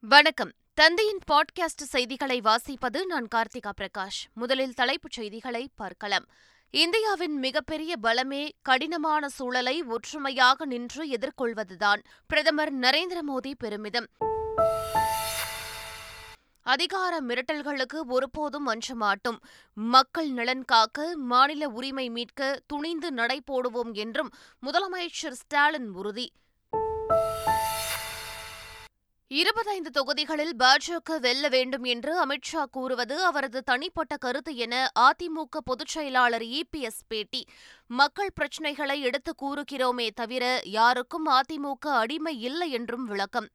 வணக்கம். தந்தையின் பாட்காஸ்ட் செய்திகளை வாசிப்பது நான் கார்த்திகா பிரகாஷ். முதலில் தலைப்புச் செய்திகளை பார்க்கலாம். இந்தியாவின் மிகப்பெரிய பலமே கடினமான சூழலை ஒற்றுமையாக நின்று எதிர்கொள்வதுதான் பிரதமர் நரேந்திர மோடி பெருமிதம். அதிகார மிரட்டல்களுக்கு ஒருபோதும் அஞ்ச மாட்டோம் மக்கள் நலன் காக்க மாநில உரிமை மீட்க துணிந்து நடை போடுவோம் என்றும் முதலமைச்சர் ஸ்டாலின் உறுதி. இருபத்தைந்து தொகுதிகளில் பாஜக வெல்ல வேண்டும் என்று அமித்ஷா கூறுவது அவரது தனிப்பட்ட கருத்து என அதிமுக பொதுச் செயலாளர் இபிஎஸ் பேட்டி. மக்கள் பிரச்சினைகளை எடுத்து கூறுகிறோமே தவிர யாருக்கும் அதிமுக அடிமை இல்லை என்றும் விளக்கம்.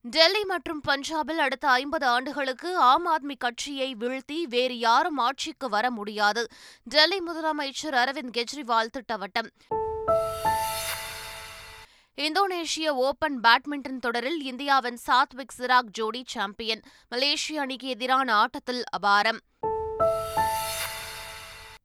டெல்லி மற்றும் பஞ்சாபில் அடுத்த ஐம்பது ஆண்டுகளுக்கு ஆம் ஆத்மி கட்சியை வீழ்த்தி வேறு யாரும் ஆட்சிக்கு வர முடியாது. டெல்லி முதலமைச்சர் அரவிந்த் கெஜ்ரிவால் திட்டவட்டம். இந்தோனேஷிய ஓபன் பேட்மிண்டன் தொடரில் இந்தியாவின் சாத்விக் சிராக் ஜோடி சாம்பியன் மலேசிய அணிக்கு எதிரான ஆட்டத்தில் அபாரம்.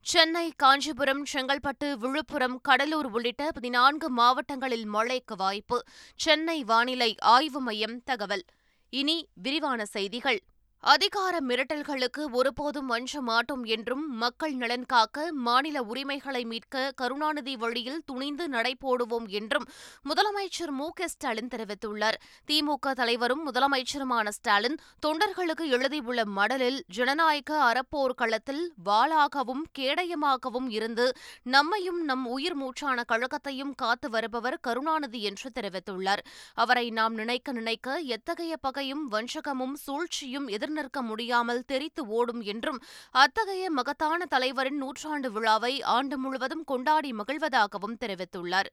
சென்னை காஞ்சிபுரம் செங்கல்பட்டு விழுப்புரம் கடலூர் உள்ளிட்ட பதினான்கு மாவட்டங்களில் மழைக்கு வாய்ப்பு. சென்னை வானிலை ஆய்வு மையம் தகவல். இனி விரிவான செய்திகள். அதிகார மிரட்டல்களுக்கு ஒருபோதும் வஞ்ச மாட்டோம் என்றும் மக்கள் நலன் காக்க மாநில உரிமைகளை மீட்க கருணாநிதி வழியில் துணிந்து நடைபோடுவோம் என்றும் முதலமைச்சர் மு க ஸ்டாலின் தெரிவித்துள்ளார். திமுக தலைவரும் முதலமைச்சருமான ஸ்டாலின் தொண்டர்களுக்கு எழுதியுள்ள மடலில் ஜனநாயக அறப்போர் களத்தில் வாளாகவும் கேடயமாகவும் இருந்து நம்மையும் நம் உயிர் மூச்சான கழகத்தையும் காத்து வருபவர் கருணாநிதி என்று தெரிவித்துள்ளார். அவரை நாம் நினைக்க நினைக்க எத்தகைய பகையும் வஞ்சகமும் சூழ்ச்சியும் எதிர் நிற்க முடியாமல் தெரித்து ஓடும் என்றும் அத்தகைய மகத்தான தலைவரின் நூற்றாண்டு விழாவை ஆண்டு முழுவதும் கொண்டாடி மகிழ்வதாகவும் தெரிவித்துள்ளார்.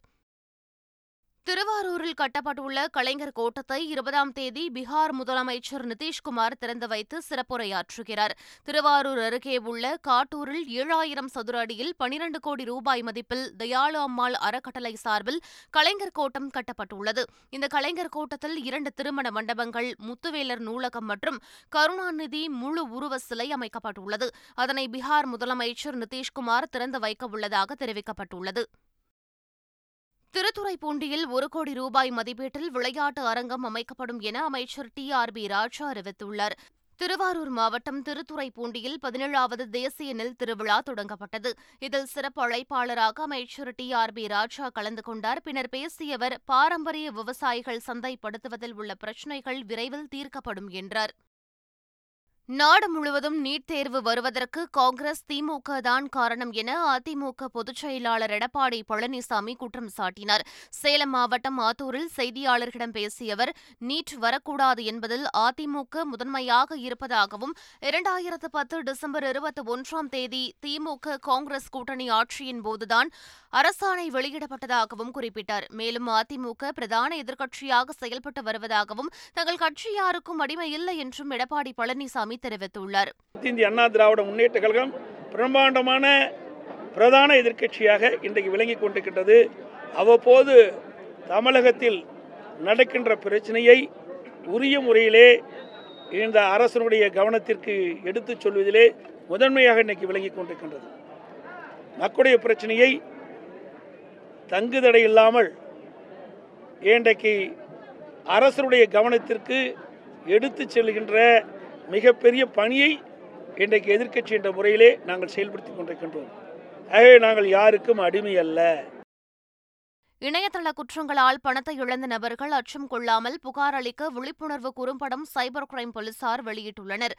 திருவாரூரில் கட்டப்பட்டுள்ள கலைஞர் கோட்டத்தை இருபதாம் தேதி பீகார் முதலமைச்சர் நிதிஷ்குமார் திறந்து வைத்து சிறப்புரையாற்றுகிறார். திருவாரூர் அருகே உள்ள காட்டூரில் ஏழாயிரம் சதுர அடியில் பனிரண்டு கோடி ரூபாய் மதிப்பில் தயாளு அம்மாள் அறக்கட்டளை சார்பில் கலைஞர் கோட்டம் கட்டப்பட்டுள்ளது. இந்த கலைஞர் கோட்டத்தில் இரண்டு திருமண மண்டபங்கள் முத்துவேலர் நூலகம் மற்றும் கருணாநிதி முழு உருவ சிலை அமைக்கப்பட்டுள்ளது. அதனை பீகார் முதலமைச்சர் நிதிஷ்குமார் திறந்து வைக்கவுள்ளதாக தெரிவிக்கப்பட்டுள்ளது. திருத்துறைப்பூண்டியில் ஒரு கோடி ரூபாய் மதிப்பீட்டில் விளையாட்டு அரங்கம் அமைக்கப்படும் என அமைச்சர் டி. ஆர். பி. ராஜா அறிவித்துள்ளார். திருவாரூர் மாவட்டம் திருத்துறைப்பூண்டியில் பதினேழாவது தேசிய நெல் திருவிழா தொடங்கப்பட்டது. இதில் சிறப்பு அழைப்பாளராக அமைச்சர் டி. ஆர். பி. ராஜா கலந்து கொண்டார். பின்னர் பேசிய அவர் பாரம்பரிய விவசாயிகள் சந்தைப்படுத்துவதில் உள்ள பிரச்சினைகள் விரைவில் தீர்க்கப்படும் என்றார். நாடு முழுவதும் நீட் தேர்வு வருவதற்கு காங்கிரஸ் திமுக தான் காரணம் என அதிமுக பொதுச் செயலாளர் எடப்பாடி பழனிசாமி குற்றம் சாட்டினார். சேலம் மாவட்டம் ஆத்தூரில் செய்தியாளர்களிடம் பேசிய அவர் நீட் வரக்கூடாது என்பதில் அதிமுக முதன்மையாக இருப்பதாகவும் இரண்டாயிரத்து பத்து டிசம்பர் இருபத்தி ஒன்றாம் தேதி திமுக காங்கிரஸ் கூட்டணி ஆட்சியின் போதுதான் அரசாணை வெளியிடப்பட்டதாகவும் குறிப்பிட்டார். மேலும் அதிமுக பிரதான எதிர்க்கட்சியாக செயல்பட்டு வருவதாகவும் தங்கள் கட்சி யாருக்கும் அடிமை இல்லை என்றும் எடப்பாடி பழனிசாமி பழனிசாமி தெரிவித்துள்ளார். இந்திய அண்ணா திராவிட முன்னேற்ற கழகம் பிரம்மாண்டமான பிரதான எதிர்க்கட்சியாக இன்றைக்கு விளங்கி கொண்டிருக்கின்றது. அவ்வப்போது தமிழகத்தில் நடக்கின்ற பிரச்சனையை உரிய முறையிலே இந்த அரசனுடைய கவனத்திற்கு எடுத்துச் சொல்வதிலே முதன்மையாக இன்றைக்கு விளங்கி கொண்டிருக்கின்றது. மக்களுடைய பிரச்சனையை தங்குதடை இல்லாமல் இன்றைக்கு அரசனுடைய கவனத்திற்கு எடுத்துச் செல்கின்ற மிகப்பெரிய பணியை இன்றைக்கு எதிர்க்கட்சி என்ற முறையிலே நாங்கள் செயல்படுத்தி கொண்டிருக்கின்றோம். ஆகவே நாங்கள் யாருக்கும் அடிமை அல்ல. இணையதள குற்றங்களால் பணத்தை இழந்த நபர்கள் அச்சம் கொள்ளாமல் புகார் அளிக்க விழிப்புணர்வு குறும்படம் சைபர் கிரைம் போலீசார் வெளியிட்டுள்ளனர்.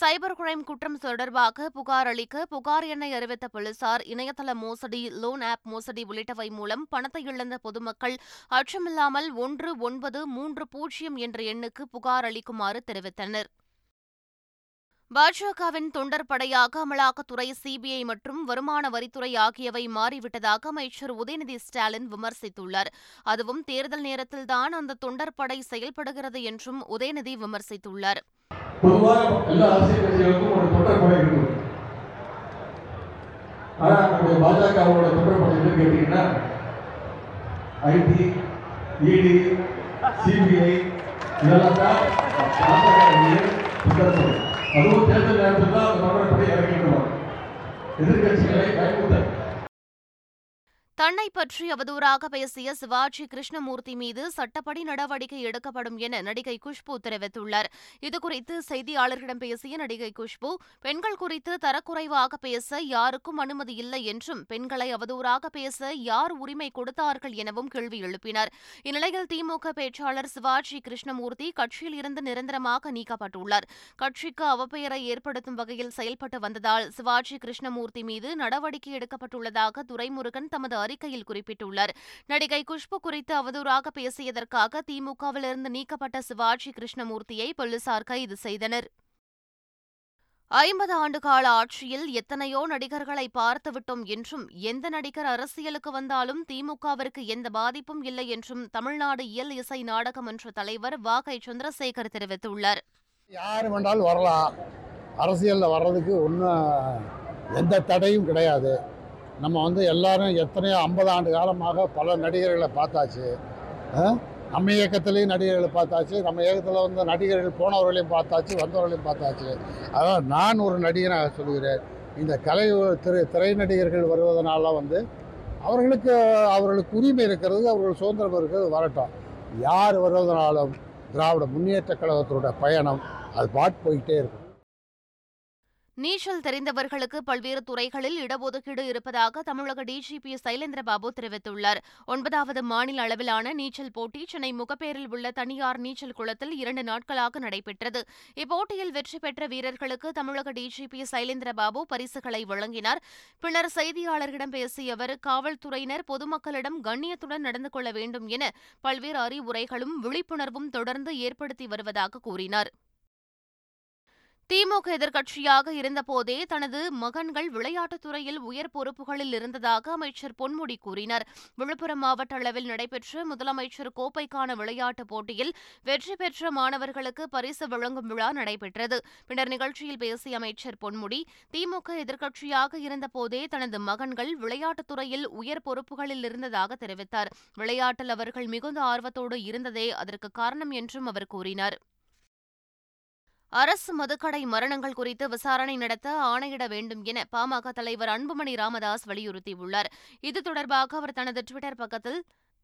சைபர் கிரைம் குற்றம் தொடர்பாக புகார் அளிக்க புகார் எண்ணை அறிவித்த போலீசார் இணையதள மோசடி லோன் ஆப் மோசடி உள்ளிட்டவை மூலம் பணத்தை இழந்த பொதுமக்கள் அச்சமில்லாமல் ஒன்று ஒன்பது மூன்று பூஜ்ஜியம் என்ற எண்ணுக்கு புகார் அளிக்குமாறு தெரிவித்தனர். பாஜகவின் தொண்டர் படையாக அமலாக்கத்துறை சிபிஐ மற்றும் வருமான வரித்துறை ஆகியவை மாறிவிட்டதாக அமைச்சர் உதயநிதி ஸ்டாலின் விமர்சித்துள்ளார். அதுவும் தேர்தல் நேரத்தில்தான் அந்த தொண்டர் படை செயல்படுகிறது என்றும் உதயநிதி விமர்சித்துள்ளார். பாஜகவோட சிபிஐ இதெல்லாம் தான் அதுவும் தேர்தல் நேரத்தில் தான் அந்த தொண்டர் படை இறக்கிடுவாங்க எதிர்கட்சிகளை பயமுறுத்த தன்னை பற்றி அவதூறாக பேசிய சிவாஜி கிருஷ்ணமூர்த்தி மீது சட்டப்படி நடவடிக்கை எடுக்கப்படும் என நடிகை குஷ்பு தெரிவித்துள்ளார். இதுகுறித்து செய்தியாளர்களிடம் பேசிய நடிகை குஷ்பு பெண்கள் குறித்து தரக்குறைவாக பேச யாருக்கும் அனுமதி இல்லை என்றும் பெண்களை அவதூறாக பேச யார் உரிமை கொடுத்தார்கள் எனவும் கேள்வி எழுப்பினார். இந்நிலையில் திமுக பேச்சாளர் சிவாஜி கிருஷ்ணமூர்த்தி கட்சியில் இருந்து நிரந்தரமாக நீக்கப்பட்டுள்ளார். கட்சிக்கு அவப்பெயரை ஏற்படுத்தும் வகையில் செயல்பட்டு வந்ததால் சிவாஜி கிருஷ்ணமூர்த்தி மீது நடவடிக்கை எடுக்கப்பட்டுள்ளதாக துரைமுருகன் தமது அறிக்கையில் குறிப்பிட்டுள்ளார். நடிகை குஷ்பு குறித்து அவதூறாக பேசியதற்காக திமுகவிலிருந்து நீக்கப்பட்ட சிவாஜி கிருஷ்ணமூர்த்தியை போலீசார் கைது செய்தனர். ஐம்பது ஆண்டுகால ஆட்சியில் எத்தனையோ நடிகர்களை பார்த்துவிட்டோம் என்றும் எந்த நடிகர் அரசியலுக்கு வந்தாலும் திமுகவிற்கு எந்த பாதிப்பும் இல்லை என்றும் தமிழ்நாடு இயல் இசை நாடகமன்ற தலைவர் வாகை சந்திரசேகர் தெரிவித்துள்ளார். யார் வேண்டாலும் வரலாம். அரசியலில் வர்றதுக்கு ஒன்றும் எந்த தடையும் கிடையாது. நம்ம வந்து எல்லாரும் எத்தனையோ ஐம்பது ஆண்டு காலமாக பல நடிகர்களை பார்த்தாச்சு. நம்ம இயக்கத்துலேயும் நடிகர்களை பார்த்தாச்சு. நம்ம இயக்கத்தில் வந்து நடிகர்கள் போனவர்களையும் பார்த்தாச்சு வந்தவர்களையும் பார்த்தாச்சு. அதான் நான் ஒரு நடிகனாக சொல்கிறேன் இந்த கலை திரை திரை நடிகர்கள் வருவதனால வந்து அவர்களுக்கு அவர்களுக்கு உரிமை இருக்கிறது அவர்கள் சுதந்திரம் இருக்கிறது வரட்டும். யார் வருவதனாலும் திராவிட முன்னேற்ற கழகத்தினுடைய பயணம் அது பாட்டு போயிட்டே இருக்கும். நீச்சல் தெரிந்தவர்களுக்கு பல்வேறு துறைகளில் இடஒதுக்கீடு இருப்பதாக தமிழக டிஜிபி சைலேந்திரபாபு தெரிவித்துள்ளார். ஒன்பதாவது மாநில அளவிலான நீச்சல் போட்டி சென்னை முகப்பேரில் உள்ள தனியார் நீச்சல் குளத்தில் இரண்டு நாட்களாக நடைபெற்றது. இப்போட்டியில் வெற்றி பெற்ற வீரர்களுக்கு தமிழக டிஜிபி சைலேந்திரபாபு பரிசுகளை வழங்கினார். பின்னர் செய்தியாளர்களிடம் பேசிய அவர் காவல்துறையினர் பொதுமக்களிடம் கண்ணியத்துடன் நடந்து கொள்ள வேண்டும் என பல்வேறு அறிவுரைகளும் விழிப்புணர்வும் தொடர்ந்து ஏற்படுத்தி வருவதாக கூறினார். திமுக எதிர்க்கட்சியாக இருந்தபோதே தனது மகன்கள் விளையாட்டுத் துறையில் உயர் பொறுப்புகளில் இருந்ததாக அமைச்சர் பொன்முடி கூறினார். விழுப்புரம் மாவட்ட அளவில் நடைபெற்ற முதலமைச்சர் கோப்பைக்கான விளையாட்டுப் போட்டியில் வெற்றி பெற்ற மாணவர்களுக்கு பரிசு வழங்கும் விழா நடைபெற்றது. பின்னர் நிகழ்ச்சியில் பேசிய அமைச்சர் பொன்முடி திமுக எதிர்க்கட்சியாக இருந்தபோதே தனது மகன்கள் விளையாட்டுத் துறையில் உயர் பொறுப்புகளில் இருந்ததாக தெரிவித்தார். விளையாட்டில் அவர்கள் மிகுந்த ஆர்வத்தோடு இருந்ததே அதற்கு காரணம் என்றும் அவர் கூறினார். அரசு மதுக்கடை மரணங்கள் குறித்து விசாரணை நடத்த ஆணையிட வேண்டும் என பாமக தலைவர் அன்புமணி ராமதாஸ் வலியுறுத்தியுள்ளார். இது தொடர்பாக அவர் தனது டுவிட்டர் பக்கத்தில்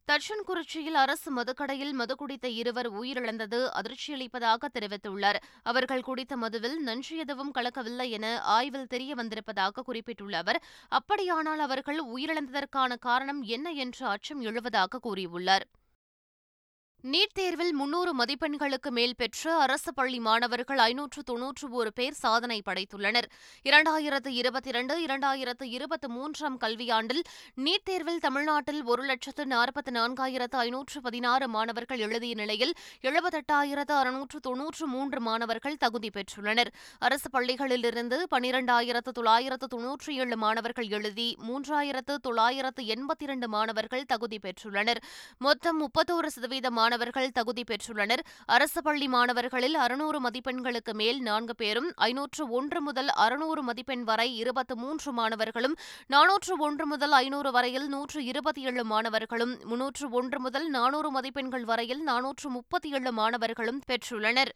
தட்சன்குறிச்சியில் அரசு மதுக்கடையில் மது குடித்த இருவர் உயிரிழந்தது அதிர்ச்சியளிப்பதாக தெரிவித்துள்ளார். அவர்கள் குடித்த மதுவில் நஞ்சு எதுவும் கலக்கவில்லை என ஆய்வில் தெரிய வந்திருப்பதாக குறிப்பிட்டுள்ள அவர் அப்படியானால் அவர்கள் உயிரிழந்ததற்கான காரணம் என்ன என்ற அச்சம் எழுவதாக கூறியுள்ளார். நீட் தேர்வில் முன்னூறு மதிப்பெண்களுக்கு மேல் பெற்ற அரசு பள்ளி மாணவர்கள் ஐநூற்று தொன்னூற்று ஒரு பேர் சாதனை படைத்துள்ளனர். இரண்டாயிரத்து இருபத்தி இரண்டு இரண்டாயிரத்து இருபத்தி மூன்றாம் கல்வியாண்டில் நீட் தேர்வில் தமிழ்நாட்டில் ஒரு லட்சத்து நாற்பத்தி நான்காயிரத்து ஐநூற்று பதினாறு மாணவர்கள் எழுதிய நிலையில் எழுபத்தெட்டாயிரத்து அறுநூற்று தொன்னூற்று மூன்று மாணவர்கள் தகுதி பெற்றுள்ளனர். அரசு பள்ளிகளிலிருந்து பனிரெண்டாயிரத்து தொள்ளாயிரத்து தொன்னூற்றி ஏழு மாணவர்கள் எழுதி மூன்றாயிரத்து தொள்ளாயிரத்து எண்பத்தி இரண்டு மாணவர்கள் தகுதி பெற்றுள்ளனர். மொத்தம் முப்பத்தோரு சதவீதம் மாணவர்கள் தகுதி பெற்றுள்ளனர். அரசு பள்ளி மாணவர்களில் அறுநூறு மதிப்பெண்களுக்கு மேல் நான்கு பேரும் ஐநூற்று ஒன்று முதல் அறுநூறு மதிப்பெண் வரை இருபத்து மூன்று மாணவர்களும் நானூற்று ஒன்று முதல் ஐநூறு வரையில் நூற்று இருபத்தி ஏழு மாணவர்களும் முன்னூற்று ஒன்று முதல் நானூறு மதிப்பெண்கள் வரையில் நானூற்று முப்பத்தி ஏழு மாணவர்களும் பெற்றுள்ளனர்.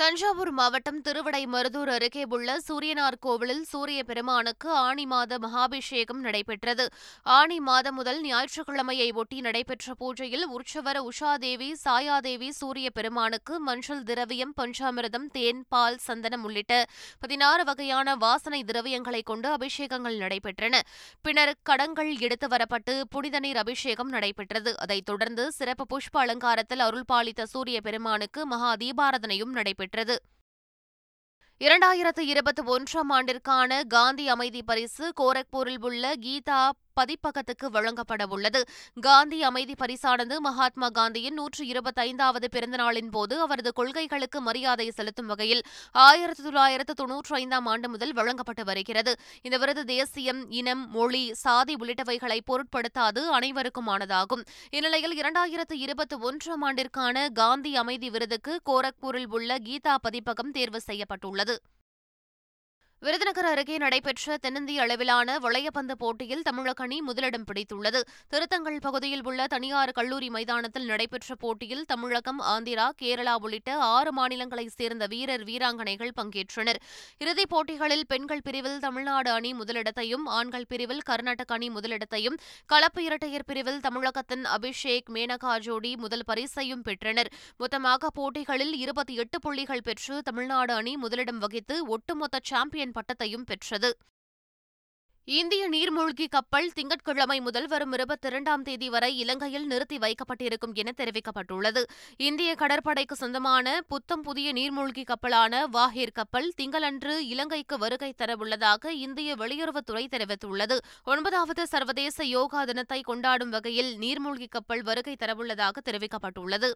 தஞ்சாவூர் மாவட்டம் திருவிடைமருதூர் அருகே உள்ள சூரியனார் கோவிலில் சூரிய பெருமானுக்கு ஆணி மாத மகாபிஷேகம் நடைபெற்றது. ஆணி மாதம் முதல் ஞாயிற்றுக்கிழமையை ஒட்டி நடைபெற்ற பூஜையில் உற்சவர் உஷாதேவி சாயாதேவி சூரிய பெருமானுக்கு மஞ்சள் திரவியம் பஞ்சாமிரதம் தேன் பால் சந்தனம் உள்ளிட்ட பதினாறு வகையான வாசனை திரவியங்களை கொண்டு அபிஷேகங்கள் நடைபெற்றன. பின்னர் கடங்கள் எடுத்து வரப்பட்டு புனித நீர் அபிஷேகம் நடைபெற்றது. அதைத் தொடர்ந்து சிறப்பு புஷ்ப அலங்காரத்தில் அருள்பாலித்த சூரிய பெருமானுக்கு மகா தீபாரதனையும் நடைபெற்றது. இரண்டாயிரத்து இருபத்தி ஒன்றாம் ஆண்டிற்கான காந்தி அமைதி பரிசு கோரக்பூரில் உள்ள கீதா பதிப்பகத்துக்கு வழங்கப்பட உள்ளது. காந்தி அமைதி பரிசானது மகாத்மா காந்தியின் நூற்று இருபத்தைந்தாவது பிறந்தநாளின் போது அவரது கொள்கைகளுக்கு மரியாதை செலுத்தும் வகையில் ஆயிரத்தி தொள்ளாயிரத்து தொன்னூற்றி ஐந்தாம் ஆண்டு முதல் வழங்கப்பட்டு வருகிறது. இந்த விருது தேசியம் இனம் மொழி சாதி உள்ளிட்டவைகளை பொருட்படுத்தாது அனைவருக்குமானதாகும். இந்நிலையில் இரண்டாயிரத்து இருபத்தி ஒன்றாம் ஆண்டிற்கான காந்தி அமைதி விருதுக்கு கோரக்பூரில் உள்ள கீதா பதிப்பகம் தேர்வு செய்யப்பட்டுள்ளது. விருதுநகர் அருகே நடைபெற்ற தென்னிந்திய அளவிலான வளையப்பந்து போட்டியில் தமிழக அணி முதலிடம் பிடித்துள்ளது. திருத்தங்கள் பகுதியில் உள்ள தனியார் கல்லூரி மைதானத்தில் நடைபெற்ற போட்டியில் தமிழகம் ஆந்திரா கேரளா உள்ளிட்ட ஆறு மாநிலங்களைச் சேர்ந்த வீரர் வீராங்கனைகள் பங்கேற்றனர். இறுதிப் போட்டிகளில் பெண்கள் பிரிவில் தமிழ்நாடு அணி முதலிடத்தையும் ஆண்கள் பிரிவில் கர்நாடக அணி முதலிடத்தையும் கலப்பு இரட்டையர் பிரிவில் தமிழகத்தின் அபிஷேக் மேனகா ஜோடி முதல் பரிசையும் பெற்றனர். மொத்தமாக போட்டிகளில் இருபத்தி எட்டு புள்ளிகள் பெற்று தமிழ்நாடு அணி முதலிடம் வகித்து ஒட்டுமொத்த சாம்பியன் பட்டத்தையும் பெற்றது. இந்திய நீர்மூழ்கி கப்பல் திங்கட்கிழமை முதல் வரும் இருபத்தி இரண்டாம் தேதி வரை இலங்கையில் நிறுத்தி வைக்கப்பட்டிருக்கும் என தெரிவிக்கப்பட்டுள்ளது. இந்திய கடற்படைக்கு சொந்தமான புத்தம் புதிய நீர்மூழ்கி கப்பலான வாஹிர் கப்பல் திங்களன்று இலங்கைக்கு வருகை தரவுள்ளதாக இந்திய வெளியுறவுத்துறை தெரிவித்துள்ளது. ஒன்பதாவது சர்வதேச யோகா தினத்தை கொண்டாடும் வகையில் நீர்மூழ்கி கப்பல் வருகை தரவுள்ளதாக தெரிவிக்கப்பட்டுள்ளது.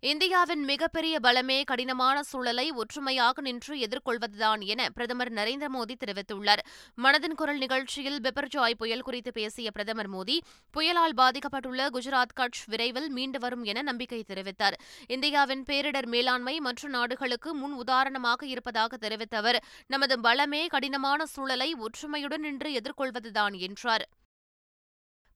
இந்தியாவின் மிகப்பெரிய பலமே கடினமான சூழலை ஒற்றுமையாக நின்று எதிர்கொள்வதுதான் என பிரதமர் நரேந்திர மோடி தெரிவித்துள்ளார். மனதின் குரல் நிகழ்ச்சியில் பிபர்ஜாய் புயல் குறித்து பேசிய பிரதமர் மோடி புயலால் பாதிக்கப்பட்டுள்ள குஜராத் கட்ச் விரைவில் மீண்டு வரும் என நம்பிக்கை தெரிவித்தார். இந்தியாவின் பேரிடர் மேலாண்மை மற்ற நாடுகளுக்கு முன் உதாரணமாக இருப்பதாக தெரிவித்த அவர் நமது பலமே கடினமான சூழலை ஒற்றுமையுடன் நின்று எதிர்கொள்வதுதான் என்றார்.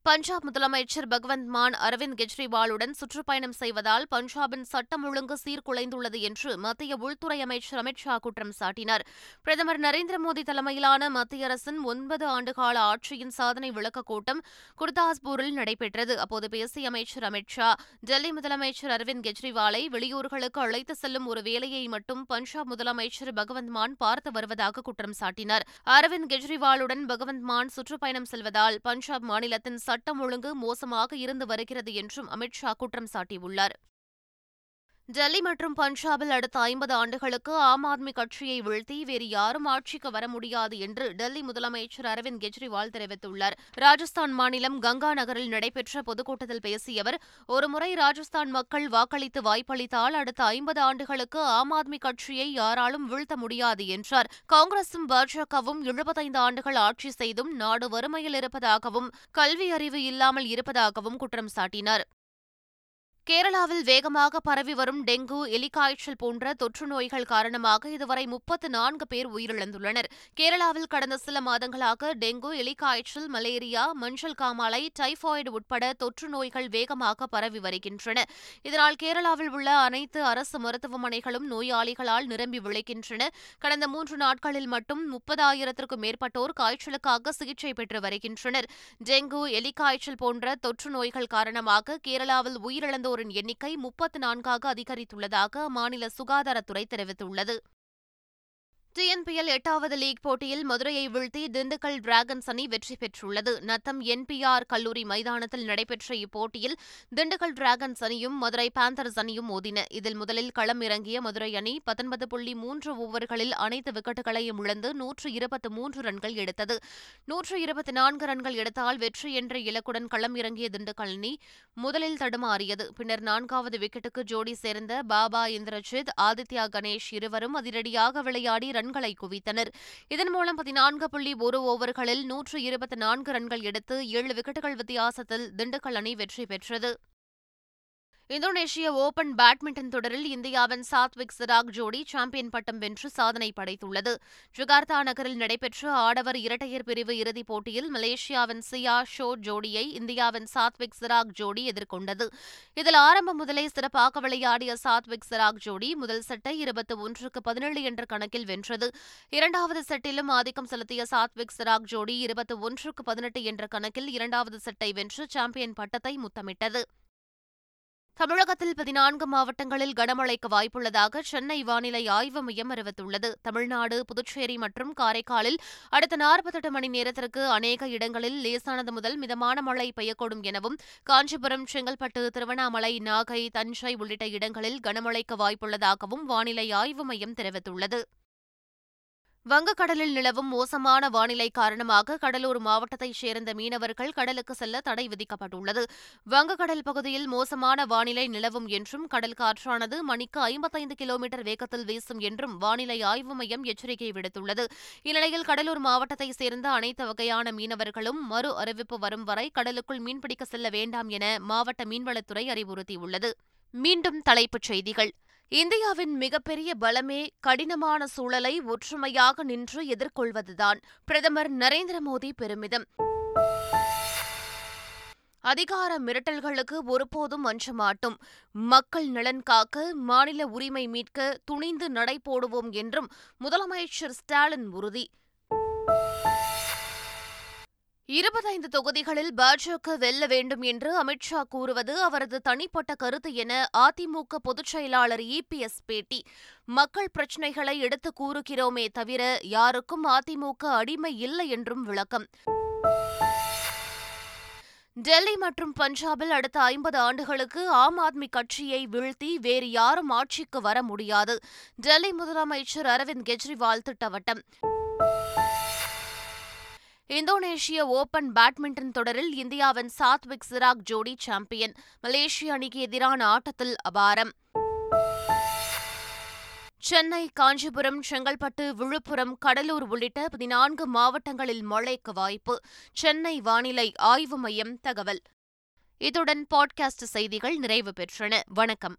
பஞ்சாப் முதலமைச்சர் பகவந்த் மான் அரவிந்த் கெஜ்ரிவாலுடன் சுற்றுப்பயணம் செய்வதால் பஞ்சாபின் சட்டம் ஒழுங்கு சீர்குலைந்துள்ளது என்று மத்திய உள்துறை அமைச்சர் அமித் ஷா குற்றம் சாட்டினார். பிரதமர் நரேந்திர மோடி தலைமையிலான மத்திய அரசின் ஒன்பது ஆண்டுகால ஆட்சியின் சாதனை விளக்க கூட்டம் குர்தாஸ்பூரில் நடைபெற்றது. அப்போது பேசிய அமைச்சர் அமித் ஷா டெல்லி முதலமைச்சர் அரவிந்த் கெஜ்ரிவாலை வெளியூர்களுக்கு அழைத்து செல்லும் ஒரு வேலையை மட்டும் பஞ்சாப் முதலமைச்சர் பகவந்த் மான் பார்த்து வருவதாக குற்றம் சாட்டினார். அரவிந்த் கெஜ்ரிவாலுடன் பகவந்த் மான் சுற்றுப்பயணம் செல்வதால் பஞ்சாப் மாநிலத்தின் சட்டம் ஒழுங்கு மோசமாக இருந்து வருகிறது என்றும் அமித் ஷா குற்றம் சாட்டியுள்ளார். டெல்லி மற்றும் பஞ்சாபில் அடுத்த ஐம்பது ஆண்டுகளுக்கு ஆம் ஆத்மி கட்சியை வீழ்த்தி வேறு யாரும் ஆட்சிக்கு வர முடியாது என்று டெல்லி முதலமைச்சர் அரவிந்த் கெஜ்ரிவால் தெரிவித்துள்ளார். ராஜஸ்தான் மாநிலம் கங்கா நகரில் நடைபெற்ற பொதுக்கூட்டத்தில் பேசிய அவர் ஒருமுறை ராஜஸ்தான் மக்கள் வாக்களித்து வாய்ப்பளித்தால் அடுத்த ஐம்பது ஆண்டுகளுக்கு ஆம் ஆத்மி கட்சியை யாராலும் வீழ்த்த முடியாது என்றார். காங்கிரசும் பாஜகவும் எழுபத்தைந்து ஆண்டுகள் ஆட்சி செய்தும் நாடு வறுமையில் இருப்பதாகவும் கல்வி அறிவு இல்லாமல் இருப்பதாகவும் குற்றம் சாட்டினார். கேரளாவில் வேகமாக பரவி வரும் டெங்கு எலிக்காய்ச்சல் போன்ற தொற்று நோய்கள் காரணமாக இதுவரை முப்பத்து நான்கு பேர் உயிரிழந்துள்ளனர். கேரளாவில் கடந்த சில மாதங்களாக டெங்கு எலிக்காய்ச்சல் மலேரியா மஞ்சள் காமாலை டைபாய்டு உட்பட தொற்று நோய்கள் வேகமாக பரவி வருகின்றன. இதனால் கேரளாவில் உள்ள அனைத்து அரசு மருத்துவமனைகளும் நோயாளிகளால் நிரம்பி விளைகின்றன கடந்த மூன்று நாட்களில் மட்டும் முப்பதாயிரத்திற்கும் மேற்பட்டோர் காய்ச்சலுக்காக சிகிச்சை பெற்று வருகின்றனர். டெங்கு எலிக்காய்ச்சல் போன்ற தொற்று நோய்கள் காரணமாக கேரளாவில் உயிரிழந்தோர் வருவோரின் எண்ணிக்கை முப்பத்து நான்காக அதிகரித்துள்ளதாக மாநில சுகாதாரத்துறை தெரிவித்துள்ளது. டிஎன்பிஎல் எட்டாவது லீக் போட்டியில் மதுரையை வீழ்த்தி திண்டுக்கல் டிராகன்ஸ் அணி வெற்றி பெற்றுள்ளது. நத்தம் என்பிஆர் கல்லூரி மைதானத்தில் நடைபெற்ற இப்போட்டியில் திண்டுக்கல் டிராகன்ஸ் அணியும் மதுரை பேந்தர்ஸ் அணியும் மோதின. இதில் முதலில் களம் இறங்கிய மதுரை அணி பத்தொன்பது புள்ளி மூன்று ஓவர்களில் அனைத்து விக்கெட்டுகளையும் இழந்து நூற்று இருபத்தி மூன்று ரன்கள் எடுத்தது. நூற்று இருபத்தி நான்கு ரன்கள் எடுத்தால் வெற்றி என்ற இலக்குடன் களம் இறங்கிய திண்டுக்கல் அணி முதலில் தடுமாறியது. பின்னர் நான்காவது விக்கெட்டுக்கு ஜோடி சேர்ந்த பாபா இந்திரஜித் ஆதித்யா கணேஷ் இருவரும் அதிரடியாக விளையாடி ரன்களை குவித்தனர். இதன் மூலம் பதினான்கு புள்ளி ஒரு ஓவர்களில் நூற்று இருபத்தி நான்கு ரன்கள் எடுத்து ஏழு விக்கெட்டுகள் வித்தியாசத்தில் திண்டுக்கல் அணி வெற்றி பெற்றது. இந்தோனேஷிய ஓபன் பேட்மிண்டன் தொடரில் இந்தியாவின் சாத்விக் சிராக் ஜோடி சாம்பியன் பட்டம் வென்று சாதனை படைத்துள்ளது. ஜகார்த்தா நகரில் நடைபெற்ற ஆடவர் இரட்டையர் பிரிவு இறுதிப் போட்டியில் மலேசியாவின் சியா ஷோ ஜோடியை இந்தியாவின் சாத்விக் சிராக் ஜோடி எதிர்கொண்டது. இதில் ஆரம்பம் முதலே சிறப்பாக விளையாடிய சாத்விக் சிராக் ஜோடி முதல் செட்டை இருபத்தி ஒன்றுக்கு பதினேழு என்ற கணக்கில் வென்றது. இரண்டாவது செட்டிலும் ஆதிக்கம் செலுத்திய சாத்விக் சிராக் ஜோடி இருபத்தி ஒன்றுக்கு பதினெட்டு என்ற கணக்கில் இரண்டாவது செட்டை வென்று சாம்பியன் பட்டத்தை முத்தமிட்டது. தமிழகத்தில் பதினான்கு மாவட்டங்களில் கனமழைக்கு வாய்ப்புள்ளதாக சென்னை வானிலை ஆய்வு மையம் அறிவித்துள்ளது. தமிழ்நாடு புதுச்சேரி மற்றும் காரைக்காலில் அடுத்த நாற்பத்தெட்டு மணி நேரத்திற்கு அநேக இடங்களில் லேசானது முதல் மிதமான மழை பெய்யக்கூடும் எனவும் காஞ்சிபுரம் செங்கல்பட்டு திருவண்ணாமலை நாகை தஞ்சை உள்ளிட்ட இடங்களில் கனமழைக்கு வாய்ப்புள்ளதாகவும் வானிலை ஆய்வு மையம் தெரிவித்துள்ளது. வங்கக்கடலில் நிலவும் மோசமான வானிலை காரணமாக கடலூர் மாவட்டத்தைச் சேர்ந்த மீனவர்கள் கடலுக்கு செல்ல தடை விதிக்கப்பட்டுள்ளது. வங்கக்கடல் பகுதியில் மோசமான வானிலை நிலவும் என்றும் கடல் காற்றானது மணிக்கு ஐம்பத்தைந்து கிலோமீட்டர் வேகத்தில் வீசும் என்றும் வானிலை ஆய்வு மையம் எச்சரிக்கை விடுத்துள்ளது. இந்நிலையில் கடலூர் மாவட்டத்தைச் சேர்ந்த அனைத்து வகையான மீனவர்களும் மறு அறிவிப்பு வரும் வரை கடலுக்குள் மீன்பிடிக்க செல்ல வேண்டாம் என மாவட்ட மீன்வளத்துறை அறிவுறுத்தியுள்ளது. மீண்டும் தலைப்புச் செய்திகள். இந்தியாவின் மிகப்பெரிய பலமே கடினமான சூழலை ஒற்றுமையாக நின்று எதிர்கொள்வதுதான் பிரதமர் நரேந்திர மோடி பெருமிதம். அதிகார மிரட்டல்களுக்கு ஒருபோதும் அஞ்ச மாட்டோம் மக்கள் நலன் காக்க மாநில உரிமை மீட்க துணிந்து நடை போடுவோம் என்றும் முதலமைச்சர் ஸ்டாலின் உறுதி. இருபத்தைந்து தொகுதிகளில் பாஜக வெல்ல வேண்டும் என்று அமித்ஷா கூறுவது அவரது தனிப்பட்ட கருத்து என அதிமுக பொதுச் செயலாளர் இபிஎஸ் பேட்டி. மக்கள் பிரச்சினைகளை எடுத்து கூறுகிறோமே தவிர யாருக்கும் அதிமுக அடிமை இல்லை என்றும் விளக்கம். டெல்லி மற்றும் பஞ்சாபில் அடுத்த ஐம்பது ஆண்டுகளுக்கு ஆம் ஆத்மி கட்சியை வீழ்த்தி வேறு யாரும் ஆட்சிக்கு வர முடியாது. டெல்லி முதலமைச்சர் அரவிந்த் கெஜ்ரிவால் திட்டவட்டம். இந்தோனேஷிய ஓபன் பேட்மிண்டன் தொடரில் இந்தியாவின் சாத்விக் சிராக் ஜோடி சாம்பியன் மலேசிய அணிக்கு எதிரான ஆட்டத்தில் அபாரம். சென்னை காஞ்சிபுரம் செங்கல்பட்டு விழுப்புரம் கடலூர் உள்ளிட்ட பதினான்கு மாவட்டங்களில் மழைக்கு வாய்ப்பு. சென்னை வானிலை ஆய்வு மையம் தகவல். இத்துடன் பாட்காஸ்ட் செய்திகள் நிறைவு பெற்றன. வணக்கம்.